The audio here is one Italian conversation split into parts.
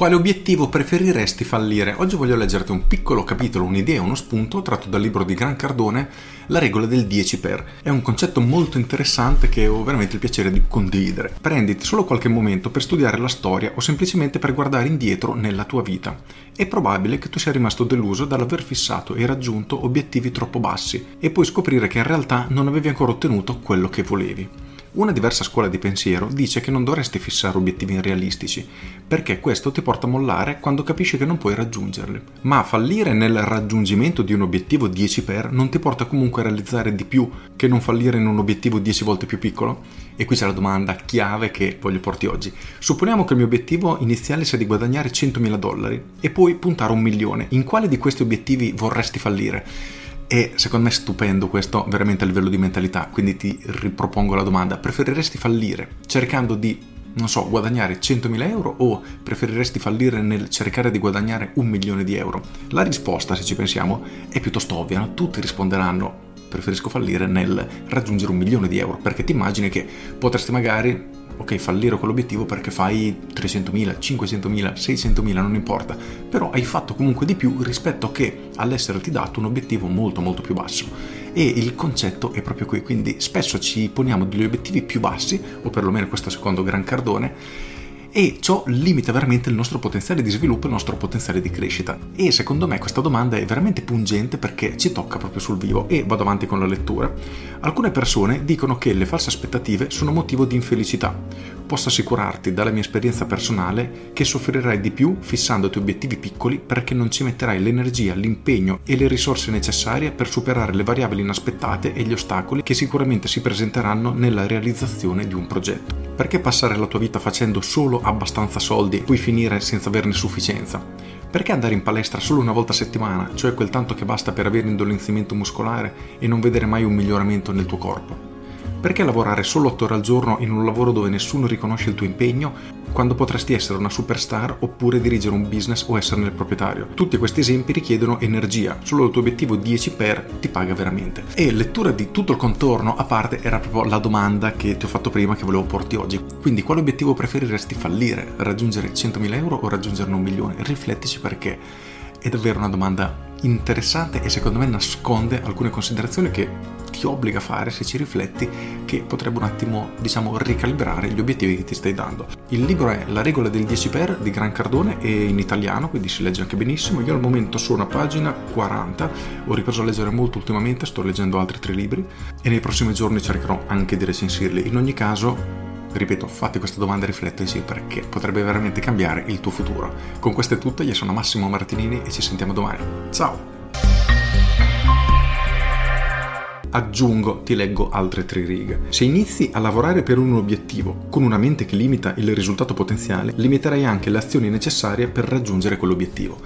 Quale obiettivo preferiresti fallire? Oggi voglio leggerti un piccolo capitolo, un'idea, uno spunto tratto dal libro di Gran Cardone, La regola del 10 per. È un concetto molto interessante che ho veramente il piacere di condividere. Prenditi solo qualche momento per studiare la storia o semplicemente per guardare indietro nella tua vita. È probabile che tu sia rimasto deluso dall'aver fissato e raggiunto obiettivi troppo bassi e poi scoprire che in realtà non avevi ancora ottenuto quello che volevi. Una diversa scuola di pensiero dice che non dovresti fissare obiettivi irrealistici, perché questo ti porta a mollare quando capisci che non puoi raggiungerli. Ma fallire nel raggiungimento di un obiettivo 10 per non ti porta comunque a realizzare di più che non fallire in un obiettivo 10 volte più piccolo? E qui c'è la domanda chiave che voglio porti oggi. Supponiamo che il mio obiettivo iniziale sia di guadagnare 100.000 dollari e poi puntare a un milione. In quale di questi obiettivi vorresti fallire? E secondo me è stupendo questo veramente a livello di mentalità, quindi ti ripropongo la domanda, preferiresti fallire cercando di, non so, guadagnare 100.000 euro o preferiresti fallire nel cercare di guadagnare un milione di euro? La risposta, se ci pensiamo, è piuttosto ovvia, no? tutti risponderanno preferisco fallire nel raggiungere un milione di euro, perché ti immagini che potresti magari ok, fallire quell'obiettivo perché fai 300.000, 500.000, 600.000, non importa, però hai fatto comunque di più rispetto che all'esserti dato un obiettivo molto molto più basso. E il concetto è proprio qui, quindi spesso ci poniamo degli obiettivi più bassi, o perlomeno questo secondo Gran Cardone, e ciò limita veramente il nostro potenziale di sviluppo, il nostro potenziale di crescita. E secondo me questa domanda è veramente pungente perché ci tocca proprio sul vivo e vado avanti con la lettura. Alcune persone dicono che le false aspettative sono motivo di infelicità. Posso assicurarti dalla mia esperienza personale che soffrirai di più fissandoti obiettivi piccoli perché non ci metterai l'energia, l'impegno e le risorse necessarie per superare le variabili inaspettate e gli ostacoli che sicuramente si presenteranno nella realizzazione di un progetto. Perché passare la tua vita facendo solo abbastanza soldi e poi finire senza averne sufficienza? Perché andare in palestra solo una volta a settimana, cioè quel tanto che basta per avere indolenzimento muscolare e non vedere mai un miglioramento nel tuo corpo? Perché lavorare solo 8 ore al giorno in un lavoro dove nessuno riconosce il tuo impegno quando potresti essere una superstar oppure dirigere un business o esserne il proprietario? Tutti questi esempi richiedono energia, solo il tuo obiettivo 10 per ti paga veramente. E lettura di tutto il contorno a parte era proprio la domanda che ti ho fatto prima che volevo porti oggi. Quindi quale obiettivo preferiresti fallire? Raggiungere 100.000 euro o raggiungerne un milione? Riflettici perché è davvero una domanda interessante e secondo me nasconde alcune considerazioni che ti obbliga a fare se ci rifletti che potrebbe un attimo diciamo ricalibrare gli obiettivi che ti stai dando. Il libro è La regola del 10 per di Gran Cardone è in italiano quindi si legge anche benissimo. Io al momento sono a pagina 40 ho ripreso a leggere molto ultimamente sto leggendo altri tre libri e nei prossimi giorni cercherò anche di recensirli. In ogni caso Ripeto, fatti questa domanda e rifletteci perché potrebbe veramente cambiare il tuo futuro. Con questo è tutto, io sono Massimo Martinini e ci sentiamo domani. Ciao! aggiungo, ti leggo altre tre righe. Se inizi a lavorare per un obiettivo con una mente che limita il risultato potenziale, limiterai anche le azioni necessarie per raggiungere quell'obiettivo.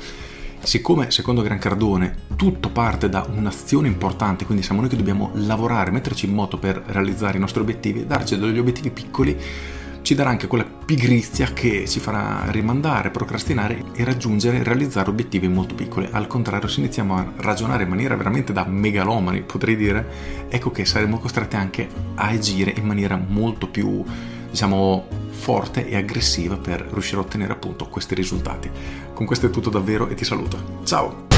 Siccome, secondo Gran Cardone, tutto parte da un'azione importante, quindi siamo noi che dobbiamo lavorare, metterci in moto per realizzare i nostri obiettivi, darci degli obiettivi piccoli, ci darà anche quella pigrizia che ci farà rimandare, procrastinare e raggiungere realizzare obiettivi molto piccoli. Al contrario, se iniziamo a ragionare in maniera veramente da megalomani, potrei dire, ecco che saremo costretti anche a agire in maniera molto più, diciamo, forte e aggressiva per riuscire a ottenere appunto questi risultati. Con questo è tutto davvero e ti saluto. Ciao!